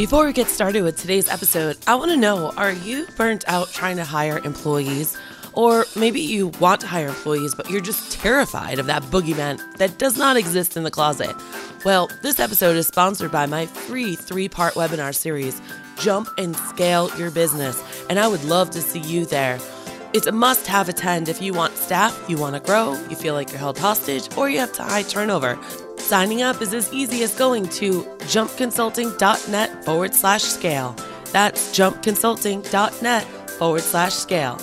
Before we get started with today's episode, I want to know are you burnt out trying to hire employees? Or maybe you want to hire employees, but you're just terrified of that boogeyman that does not exist in the closet. Well, this episode is sponsored by my free three part webinar series, Jump and Scale Your Business, and I would love to see you there. It's a must have attend if you want staff, you want to grow, you feel like you're held hostage, or you have high turnover. Signing up is as easy as going to jumpconsulting.net forward slash scale. That's jumpconsulting.net forward slash scale.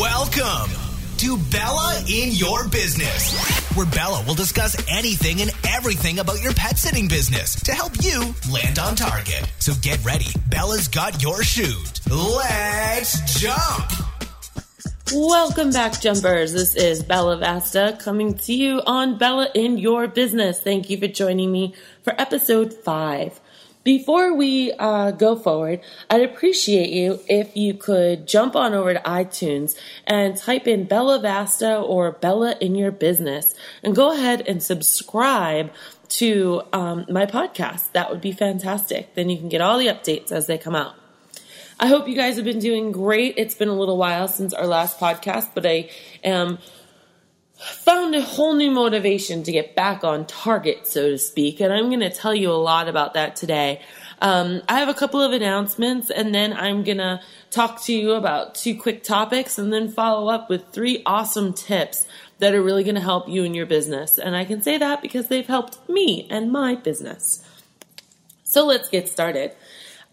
Welcome to Bella in Your Business, where Bella will discuss anything and everything about your pet sitting business to help you land on target. So get ready. Bella's got your chute. Let's jump. Welcome back, jumpers. This is Bella Vasta coming to you on Bella in Your Business. Thank you for joining me for episode five. Before we uh, go forward, I'd appreciate you if you could jump on over to iTunes and type in Bella Vasta or Bella in Your Business and go ahead and subscribe to um, my podcast. That would be fantastic. Then you can get all the updates as they come out. I hope you guys have been doing great. It's been a little while since our last podcast, but I am found a whole new motivation to get back on target, so to speak, and I'm going to tell you a lot about that today. Um, I have a couple of announcements, and then I'm going to talk to you about two quick topics, and then follow up with three awesome tips that are really going to help you in your business. And I can say that because they've helped me and my business. So let's get started.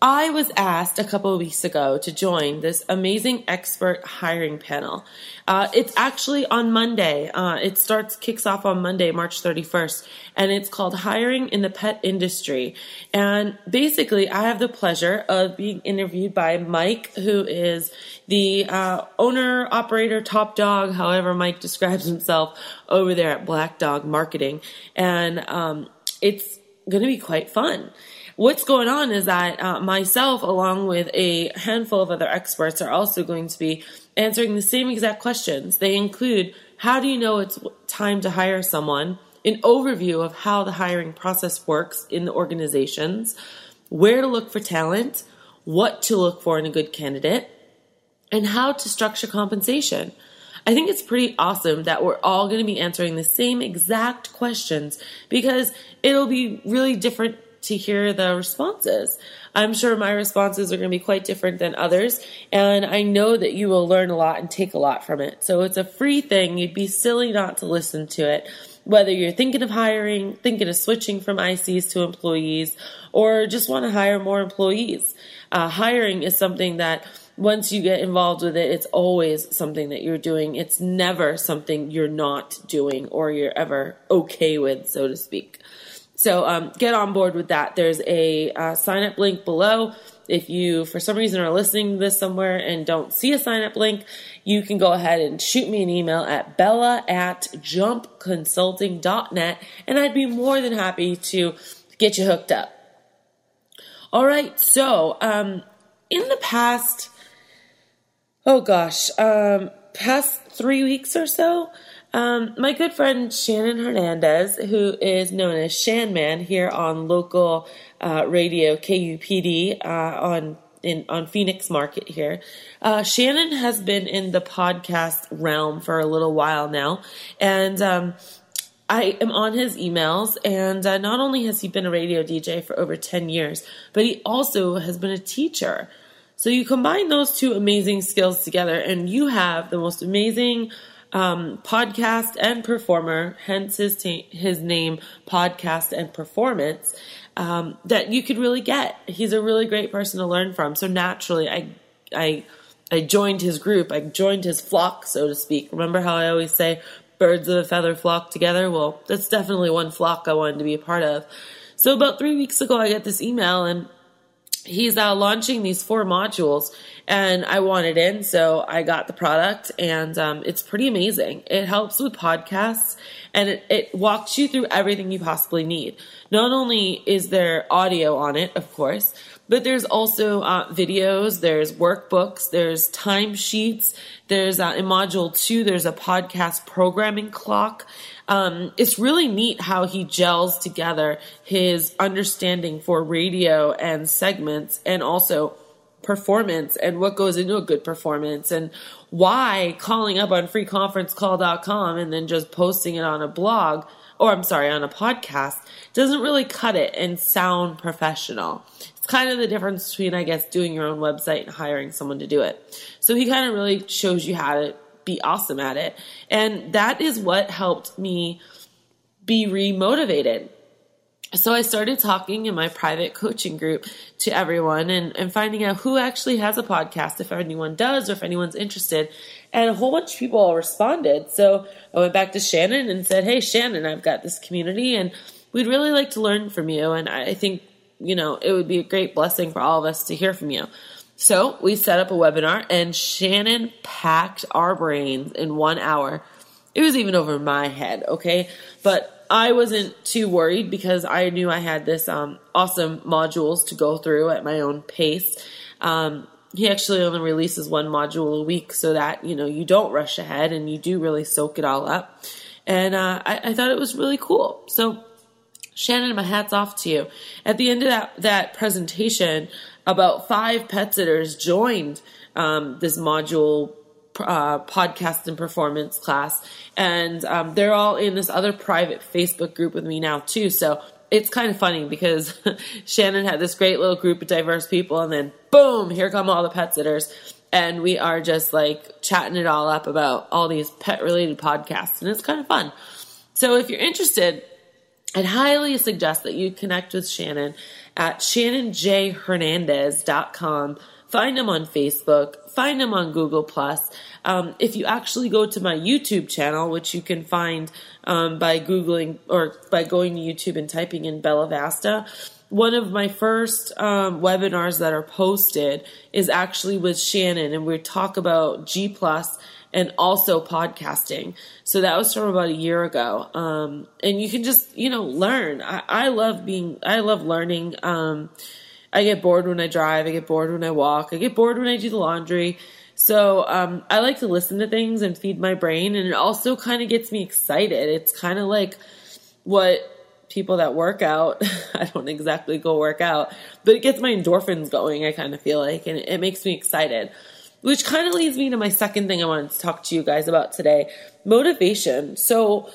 I was asked a couple of weeks ago to join this amazing expert hiring panel. Uh, it's actually on Monday. Uh, it starts, kicks off on Monday, March 31st, and it's called Hiring in the Pet Industry. And basically, I have the pleasure of being interviewed by Mike, who is the uh, owner, operator, top dog, however Mike describes himself over there at Black Dog Marketing. And um, it's going to be quite fun what's going on is that uh, myself, along with a handful of other experts, are also going to be answering the same exact questions. They include how do you know it's time to hire someone, an overview of how the hiring process works in the organizations, where to look for talent, what to look for in a good candidate, and how to structure compensation. I think it's pretty awesome that we're all going to be answering the same exact questions because it'll be really different to hear the responses. I'm sure my responses are going to be quite different than others, and I know that you will learn a lot and take a lot from it. So it's a free thing. You'd be silly not to listen to it. Whether you're thinking of hiring, thinking of switching from ICs to employees, or just want to hire more employees. Uh, hiring is something that once you get involved with it, it's always something that you're doing. It's never something you're not doing or you're ever okay with, so to speak. So um, get on board with that. There's a uh, sign up link below. If you, for some reason, are listening to this somewhere and don't see a sign up link, you can go ahead and shoot me an email at bella at jumpconsulting.net and I'd be more than happy to get you hooked up. All right, so um, in the past, oh gosh, um, past three weeks or so, um, my good friend Shannon Hernandez, who is known as Shan Man here on local uh, radio KUPD uh, on in on Phoenix Market here. Uh, Shannon has been in the podcast realm for a little while now, and um, I am on his emails. And uh, not only has he been a radio DJ for over ten years, but he also has been a teacher. So you combine those two amazing skills together, and you have the most amazing um, podcast and performer, hence his his name, podcast and performance. Um, that you could really get. He's a really great person to learn from. So naturally, I I I joined his group. I joined his flock, so to speak. Remember how I always say birds of a feather flock together? Well, that's definitely one flock I wanted to be a part of. So about three weeks ago, I got this email and he's uh, launching these four modules and I wanted in, so I got the product, and um, it's pretty amazing. It helps with podcasts, and it, it walks you through everything you possibly need. Not only is there audio on it, of course, but there's also uh, videos, there's workbooks, there's timesheets, there's uh, in module two, there's a podcast programming clock. Um, it's really neat how he gels together his understanding for radio and segments and also performance and what goes into a good performance and why calling up on freeconferencecall.com and then just posting it on a blog or I'm sorry, on a podcast doesn't really cut it and sound professional. It's kind of the difference between, I guess, doing your own website and hiring someone to do it. So he kind of really shows you how to be awesome at it. And that is what helped me be remotivated. So I started talking in my private coaching group to everyone and, and finding out who actually has a podcast, if anyone does, or if anyone's interested. And a whole bunch of people responded. So I went back to Shannon and said, Hey, Shannon, I've got this community and we'd really like to learn from you. And I think, you know, it would be a great blessing for all of us to hear from you. So we set up a webinar and Shannon packed our brains in one hour. It was even over my head, okay? But I wasn't too worried because I knew I had this um, awesome modules to go through at my own pace. Um, he actually only releases one module a week so that you know you don't rush ahead and you do really soak it all up. And uh, I, I thought it was really cool. So Shannon, my hat's off to you. At the end of that that presentation, about five pet sitters joined um, this module uh, podcast and performance class, and um, they're all in this other private Facebook group with me now too. So it's kind of funny because Shannon had this great little group of diverse people, and then boom, here come all the pet sitters. And we are just like chatting it all up about all these pet related podcasts, and it's kind of fun. So if you're interested, I'd highly suggest that you connect with Shannon at shannonjhernandez.com. Find him on Facebook, find him on Google Plus. Um, if you actually go to my YouTube channel, which you can find um, by Googling or by going to YouTube and typing in Bella Vasta, one of my first um, webinars that are posted is actually with Shannon, and we talk about G Plus and also podcasting. So that was from about a year ago. Um, and you can just, you know, learn. I, I love being, I love learning. Um, I get bored when I drive. I get bored when I walk. I get bored when I do the laundry. So um, I like to listen to things and feed my brain, and it also kind of gets me excited. It's kind of like what people that work out. I don't exactly go work out, but it gets my endorphins going. I kind of feel like, and it makes me excited. Which kind of leads me to my second thing I wanted to talk to you guys about today motivation. So,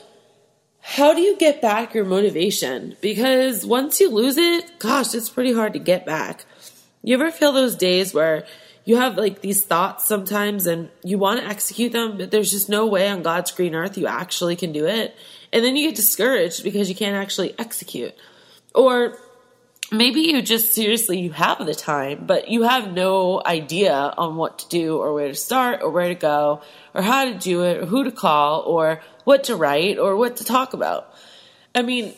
how do you get back your motivation? Because once you lose it, gosh, it's pretty hard to get back. You ever feel those days where you have like these thoughts sometimes and you want to execute them, but there's just no way on God's green earth you actually can do it? And then you get discouraged because you can't actually execute. Or maybe you just seriously you have the time but you have no idea on what to do or where to start or where to go or how to do it or who to call or what to write or what to talk about. I mean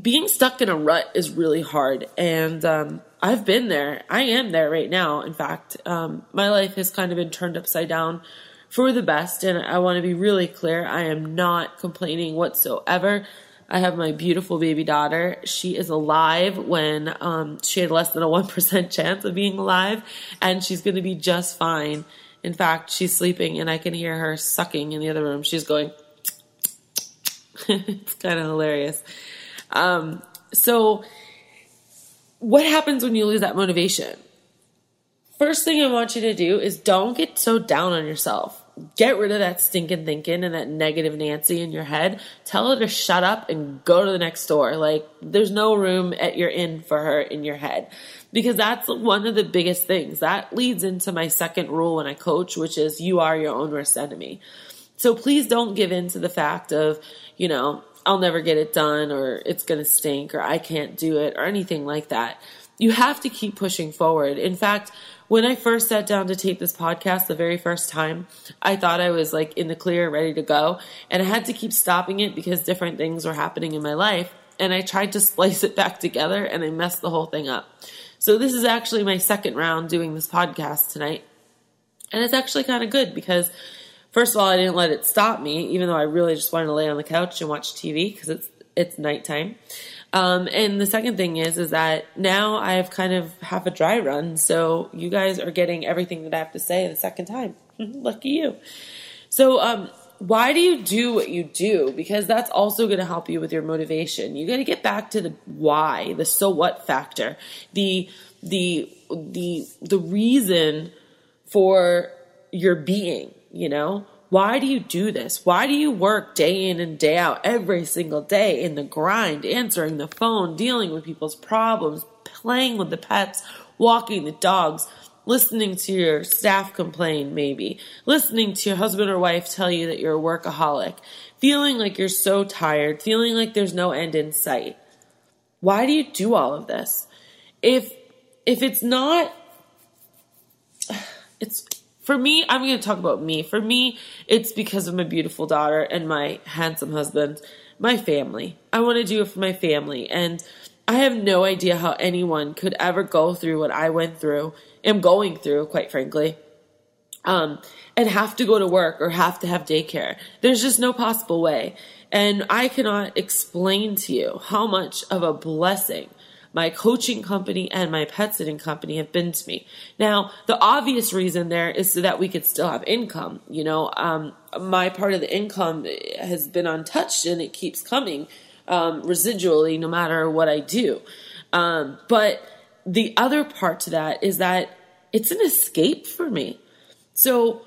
being stuck in a rut is really hard and um, i've been there. I am there right now. In fact um, my life has kind of been turned upside down for the best and i want to be really clear i am not complaining whatsoever I have my beautiful baby daughter. She is alive when um, she had less than a 1% chance of being alive, and she's going to be just fine. In fact, she's sleeping, and I can hear her sucking in the other room. She's going, it's kind of hilarious. Um, so, what happens when you lose that motivation? First thing I want you to do is don't get so down on yourself get rid of that stinking thinking and that negative Nancy in your head. Tell her to shut up and go to the next door. Like, there's no room at your inn for her in your head. Because that's one of the biggest things. That leads into my second rule when I coach, which is you are your own worst enemy. So please don't give in to the fact of, you know, I'll never get it done or it's going to stink or I can't do it or anything like that. You have to keep pushing forward. In fact, when I first sat down to tape this podcast the very first time, I thought I was like in the clear, ready to go. And I had to keep stopping it because different things were happening in my life. And I tried to splice it back together and I messed the whole thing up. So this is actually my second round doing this podcast tonight. And it's actually kind of good because first of all, I didn't let it stop me, even though I really just wanted to lay on the couch and watch TV because it's, it's nighttime. Um, and the second thing is, is that now I have kind of have a dry run. So you guys are getting everything that I have to say the second time. Lucky you. So, um, why do you do what you do? Because that's also going to help you with your motivation. You got to get back to the why, the so what factor, the the the the reason for your being, you know? Why do you do this? Why do you work day in and day out every single day in the grind, answering the phone, dealing with people's problems, playing with the pets, walking the dogs, listening to your staff complain, maybe, listening to your husband or wife tell you that you're a workaholic, feeling like you're so tired, feeling like there's no end in sight. Why do you do all of this? If if it's not it's for me, I'm going to talk about me. For me, it's because of my beautiful daughter and my handsome husband, my family. I want to do it for my family and I have no idea how anyone could ever go through what I went through, am going through, quite frankly, um, and have to go to work or have to have daycare. There's just no possible way. And I cannot explain to you how much of a blessing my coaching company and my pet sitting company have been to me. Now, the obvious reason there is so that we could still have income. You know, um, my part of the income has been untouched and it keeps coming um, residually no matter what I do. Um, but the other part to that is that it's an escape for me. So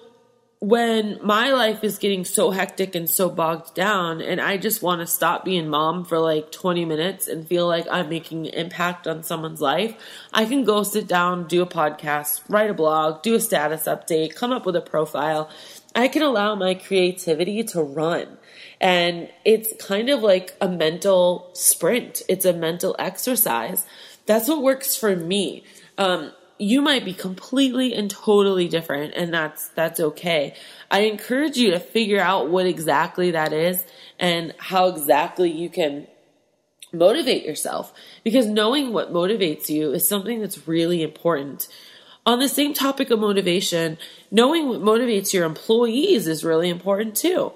when my life is getting so hectic and so bogged down and I just want to stop being mom for like 20 minutes and feel like I'm making an impact on someone's life, I can go sit down, do a podcast, write a blog, do a status update, come up with a profile. I can allow my creativity to run. And it's kind of like a mental sprint. It's a mental exercise. That's what works for me. Um, you might be completely and totally different and that's that's okay. I encourage you to figure out what exactly that is and how exactly you can motivate yourself because knowing what motivates you is something that's really important. On the same topic of motivation, knowing what motivates your employees is really important too.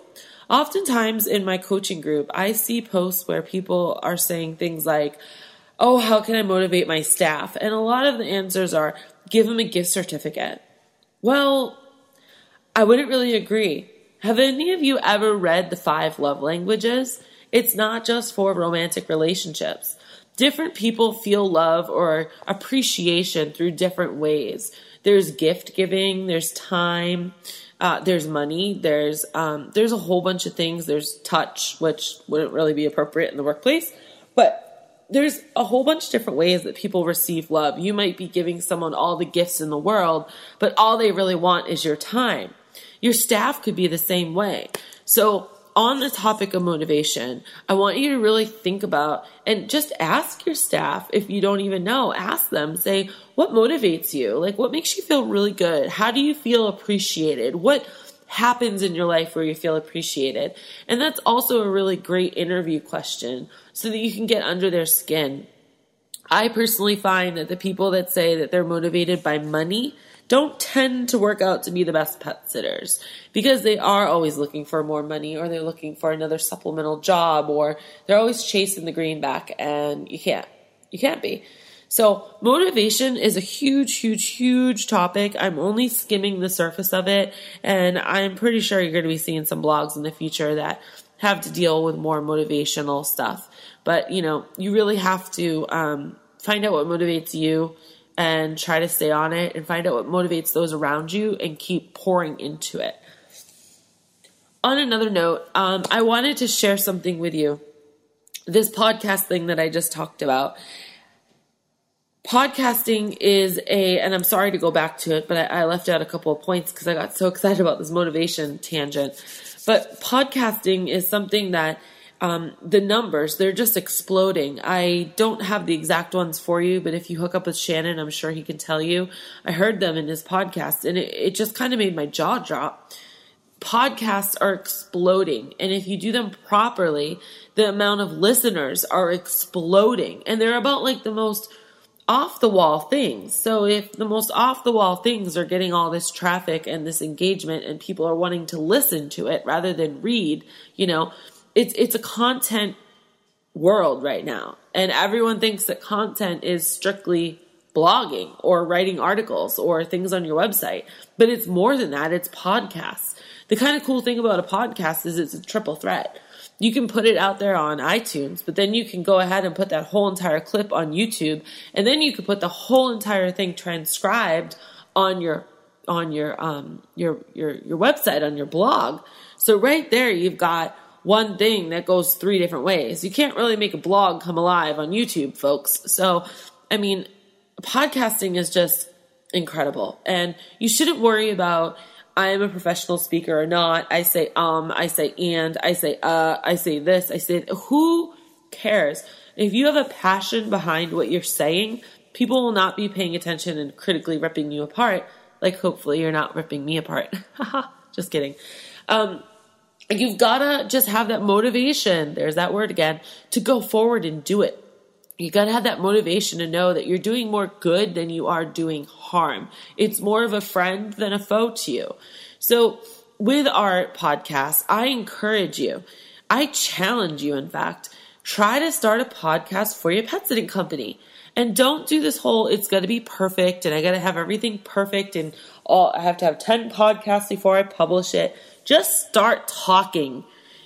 Oftentimes in my coaching group, I see posts where people are saying things like, oh, how can I motivate my staff? And a lot of the answers are give them a gift certificate. Well, I wouldn't really agree. Have any of you ever read the five love languages? It's not just for romantic relationships. Different people feel love or appreciation through different ways. There's gift giving, there's time, uh, there's money, there's um, there's a whole bunch of things. There's touch, which wouldn't really be appropriate in the workplace, but there's a whole bunch of different ways that people receive love. You might be giving someone all the gifts in the world, but all they really want is your time. Your staff could be the same way. So, on the topic of motivation, I want you to really think about and just ask your staff if you don't even know. Ask them, say, what motivates you? Like, what makes you feel really good? How do you feel appreciated? What happens in your life where you feel appreciated? And that's also a really great interview question so that you can get under their skin. I personally find that the people that say that they're motivated by money don't tend to work out to be the best pet sitters because they are always looking for more money or they're looking for another supplemental job or they're always chasing the greenback and you can't. You can't be. So motivation is a huge, huge, huge topic. I'm only skimming the surface of it and I'm pretty sure you're going to be seeing some blogs in the future that have to deal with more motivational stuff. But, you know, you really have to um, find out what motivates you and try to stay on it and find out what motivates those around you and keep pouring into it. On another note, um, I wanted to share something with you. This podcast thing that I just talked about. Podcasting is a, and I'm sorry to go back to it, but I, I left out a couple of points because I got so excited about this motivation tangent. But podcasting is something that um, the numbers they're just exploding. I don't have the exact ones for you but if you hook up with shannon i'm sure he can tell you. I heard them in his podcast and it, it just kind of made my jaw drop. Podcasts are exploding and if you do them properly the amount of listeners are exploding. And they're about like the most off the wall things. So if the most off the wall things are getting all this traffic and this engagement and people are wanting to listen to it rather than read, you know, it's it's a content world right now and everyone thinks that content is strictly blogging or writing articles or things on your website. But it's more than that, it's podcasts. The kind of cool thing about a podcast is it's a triple threat. You can put it out there on iTunes, but then you can go ahead and put that whole entire clip on YouTube, and then you can put the whole entire thing transcribed on your on your um your your your website on your blog. So right there you've got one thing that goes three different ways. You can't really make a blog come alive on YouTube, folks. So, I mean, podcasting is just incredible. And you shouldn't worry about I am a professional speaker or not. I say um, I say and, I say uh, I say this, I say who cares? If you have a passion behind what you're saying, people will not be paying attention and critically ripping you apart. Like hopefully you're not ripping me apart. just kidding. Um, you've got to just have that motivation. There's that word again to go forward and do it you got to have that motivation to know that you're doing more good than you are doing harm. It's more of a friend than a foe to you. So, with our podcast, I encourage you, I challenge you, in fact, try to start a podcast for your pet sitting company. And don't do this whole, it's got to be perfect and I got to have everything perfect and all, I have to have 10 podcasts before I publish it. Just start talking.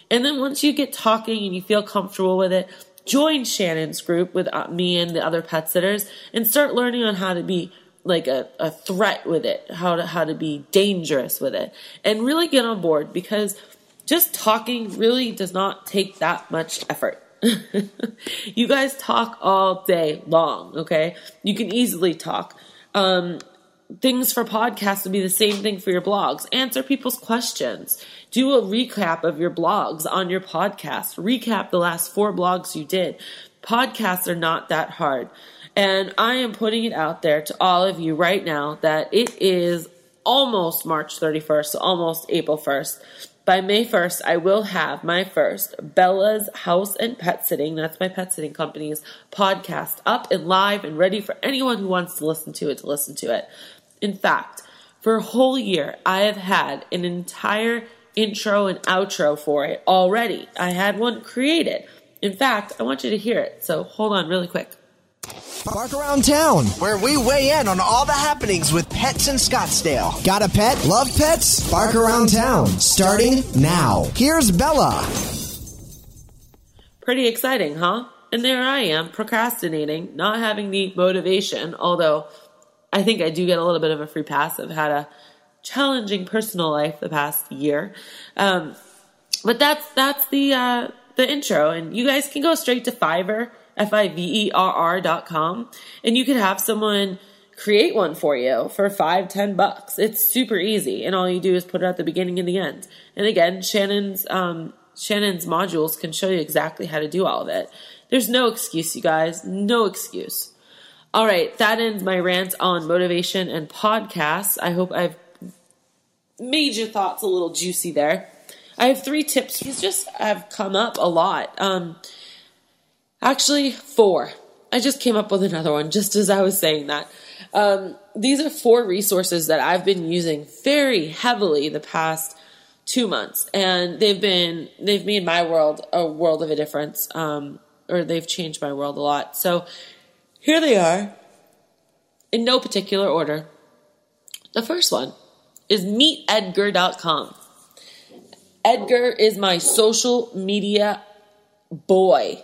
And then once you get talking and you feel comfortable with it, join Shannon's group with uh, me and the other pet sitters and start learning on how to be like a, a threat with it, how to how to be dangerous with it, and really get on board because just talking really does not take that much effort. you guys talk all day long, okay? You can easily talk. Um, things for podcasts would be the same thing for your blogs. Answer people's questions. Do a recap of your blogs on your podcast. Recap the last four blogs you did. Podcasts are not that hard. And I am putting it out there to all of you right now that it is almost March 31st, so almost April 1st. By May 1st, I will have my first Bella's House and Pet Sitting, that's my pet sitting company's podcast, up and live and ready for anyone who wants to listen to it to listen to it. In fact, for a whole year, I have had an entire intro and outro for it already. I had one created. In fact, I want you to hear it. So hold on really quick. Bark Around Town, where we weigh in on all the happenings with pets in Scottsdale. Got a pet? Love pets? Bark Around Town, starting now. Here's Bella. Pretty exciting, huh? And there I am, procrastinating, not having the motivation, although I think I do get a little bit of a free pass. I've had a challenging personal life the past year. Um, but that's that's the uh, the intro, and you guys can go straight to Fiverr, f i v e r r dot com, and you can have someone create one for you for five ten bucks. It's super easy, and all you do is put it at the beginning and the end. And again, Shannon's um, Shannon's modules can show you exactly how to do all of it. There's no excuse, you guys. No excuse. All right, that ends my rant on motivation and podcasts. I hope I've made your thoughts a little juicy there. I have three tips. These just have come up a lot. Um, actually, four. I just came up with another one just as I was saying that. Um, these are four resources that I've been using very heavily the past two months, and they've been they've made my world a world of a difference, um, or they've changed my world a lot. So here they are, in no particular order. The first one is meetedgar.com. Edgar is my social media boy.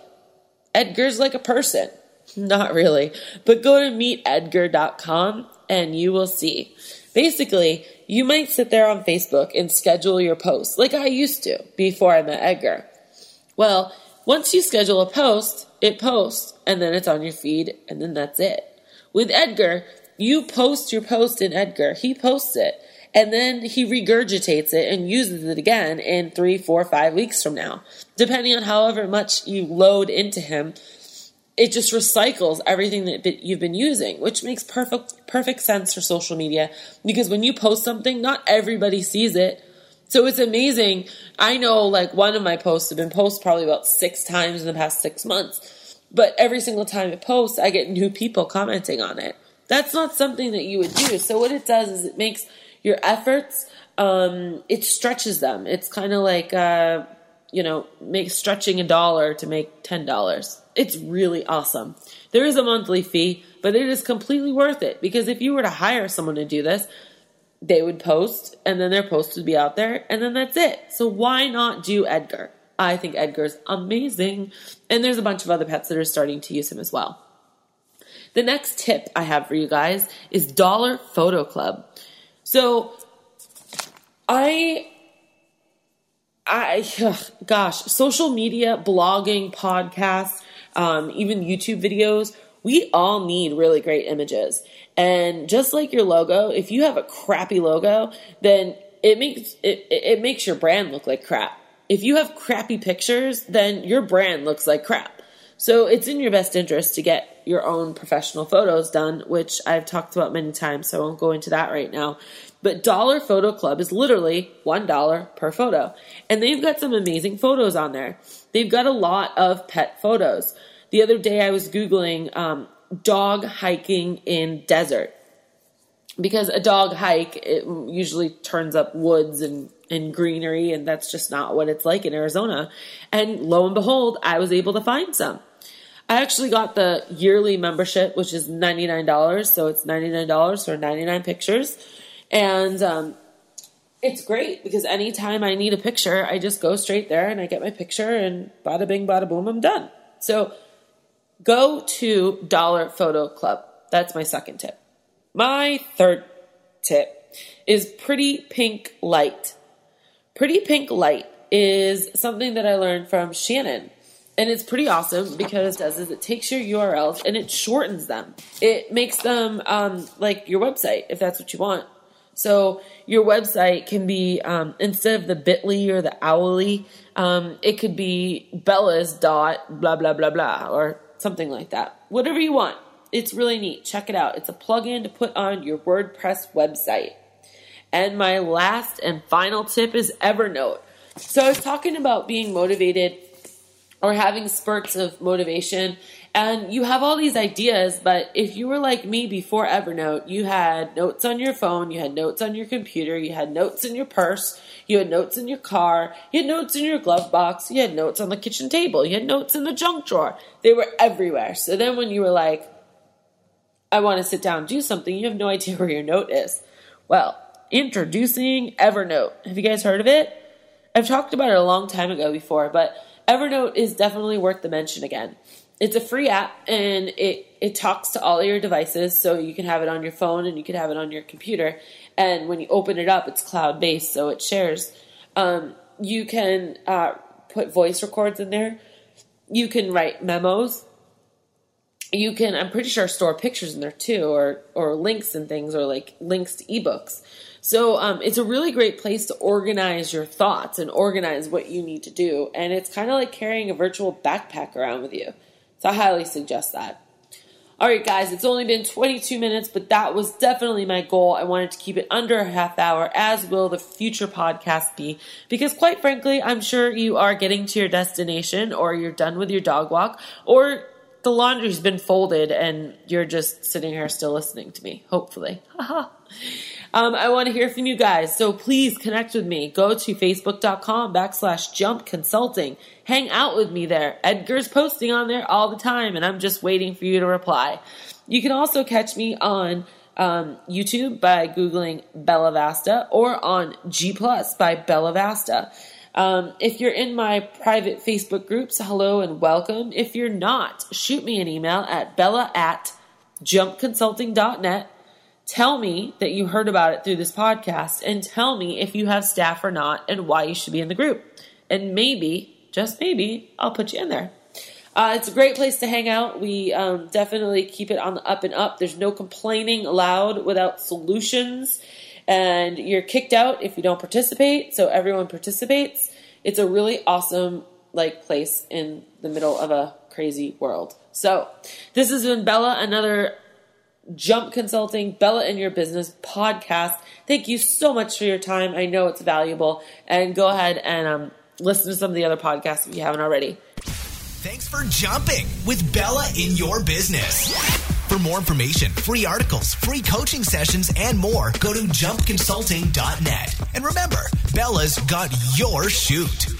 Edgar's like a person. Not really. But go to meetedgar.com and you will see. Basically, you might sit there on Facebook and schedule your posts like I used to before I met Edgar. Well, once you schedule a post, it posts and then it's on your feed and then that's it. With Edgar, you post your post in Edgar, he posts it, and then he regurgitates it and uses it again in three, four, five weeks from now. Depending on however much you load into him, it just recycles everything that you've been using, which makes perfect perfect sense for social media because when you post something, not everybody sees it. So it's amazing. I know like one of my posts have been posted probably about six times in the past six months. But every single time it posts, I get new people commenting on it. That's not something that you would do. So what it does is it makes your efforts, um, it stretches them. It's kind of like, uh, you know, make stretching a dollar to make $10. It's really awesome. There is a monthly fee, but it is completely worth it because if you were to hire someone to do this, they would post and then their post would be out there and then that's it. So why not do Edgar? I think Edgar's amazing. And there's a bunch of other pets that are starting to use him as well. The next tip I have for you guys is Dollar Photo Club. So I I ugh, gosh, social media, blogging, podcasts, um, even YouTube videos, we all need really great images. And just like your logo, if you have a crappy logo, then it makes it, it makes your brand look like crap. If you have crappy pictures, then your brand looks like crap. So it's in your best interest to get your own professional photos done, which I've talked about many times, so I won't go into that right now. But Dollar Photo Club is literally $1 per photo. And they've got some amazing photos on there. They've got a lot of pet photos. The other day I was Googling um, dog hiking in desert. Because a dog hike it usually turns up woods and, and greenery and that's just not what it's like in arizona. And lo and behold i was able to find some. I actually got the yearly membership which is $99 so it's $99 for 99 pictures. And um, it's great because anytime i need a picture i just go straight there and i get my picture and bada bing bada boom i'm done. So go to dollar photo club that's my second tip my third tip is Pretty Link Lite. Pretty Link Lite is something that I learned from Shannon. And it's pretty awesome because it does is it takes your URLs and it shortens them. It makes them um, like your website if that's what you want. So your website can be um, instead of the Bitly or the Owly, um, it could be Bella's dot blah blah blah blah or something like that. Whatever you want. It's really neat. Check it out. It's a plugin to put on your WordPress website. And my last and final tip is Evernote. So I was talking about being motivated or having spurts of motivation and you have all these ideas, but if you were like me before Evernote, you had notes on your phone, you had notes on your computer, you had notes in your purse, you had notes in your car, you had notes in your glove box, you had notes on the kitchen table, you had notes in the junk drawer. They were everywhere. So then when you were like, I want to sit down and do something, you have no idea where your note is. Well, introducing Evernote. Have you guys heard of it? I've talked about it a long time ago before, but Evernote is definitely worth the mention again. It's a free app and it, it talks to all your devices, so you can have it on your phone and you can have it on your computer. And when you open it up, it's cloud based, so it shares. Um, you can uh, put voice records in there. You can write memos you can i'm pretty sure store pictures in there too or or links and things or like links to ebooks so um, it's a really great place to organize your thoughts and organize what you need to do and it's kind of like carrying a virtual backpack around with you so i highly suggest that all right guys it's only been 22 minutes but that was definitely my goal i wanted to keep it under a half hour as will the future podcast be because quite frankly i'm sure you are getting to your destination or you're done with your dog walk or the laundry's been folded and you're just sitting here still listening to me, hopefully. um, I want to hear from you guys, so please connect with me. Go to facebook.com backslash jump consulting. Hang out with me there. Edgar's posting on there all the time, and I'm just waiting for you to reply. You can also catch me on um, YouTube by Googling Bella Vasta or on G Plus by Bella Vasta. Um, if you're in my private Facebook groups, hello and welcome. If you're not, shoot me an email at bella at jumpconsulting.net. Tell me that you heard about it through this podcast and tell me if you have staff or not and why you should be in the group. And maybe, just maybe, I'll put you in there. Uh, it's a great place to hang out. We um, definitely keep it on the up and up. There's no complaining allowed without solutions and you're kicked out if you don't participate. So everyone participates. It's a really awesome like place in the middle of a crazy world. So this has been Bella, another Jump Consulting, Bella in Your Business podcast. Thank you so much for your time. I know it's valuable. And go ahead and um, listen to some of the other podcasts if you haven't already. Thanks for jumping with Bella in Your Business. For more information, free articles, free coaching sessions, and more, go to jumpconsulting.net. And remember, Bella's got your chute.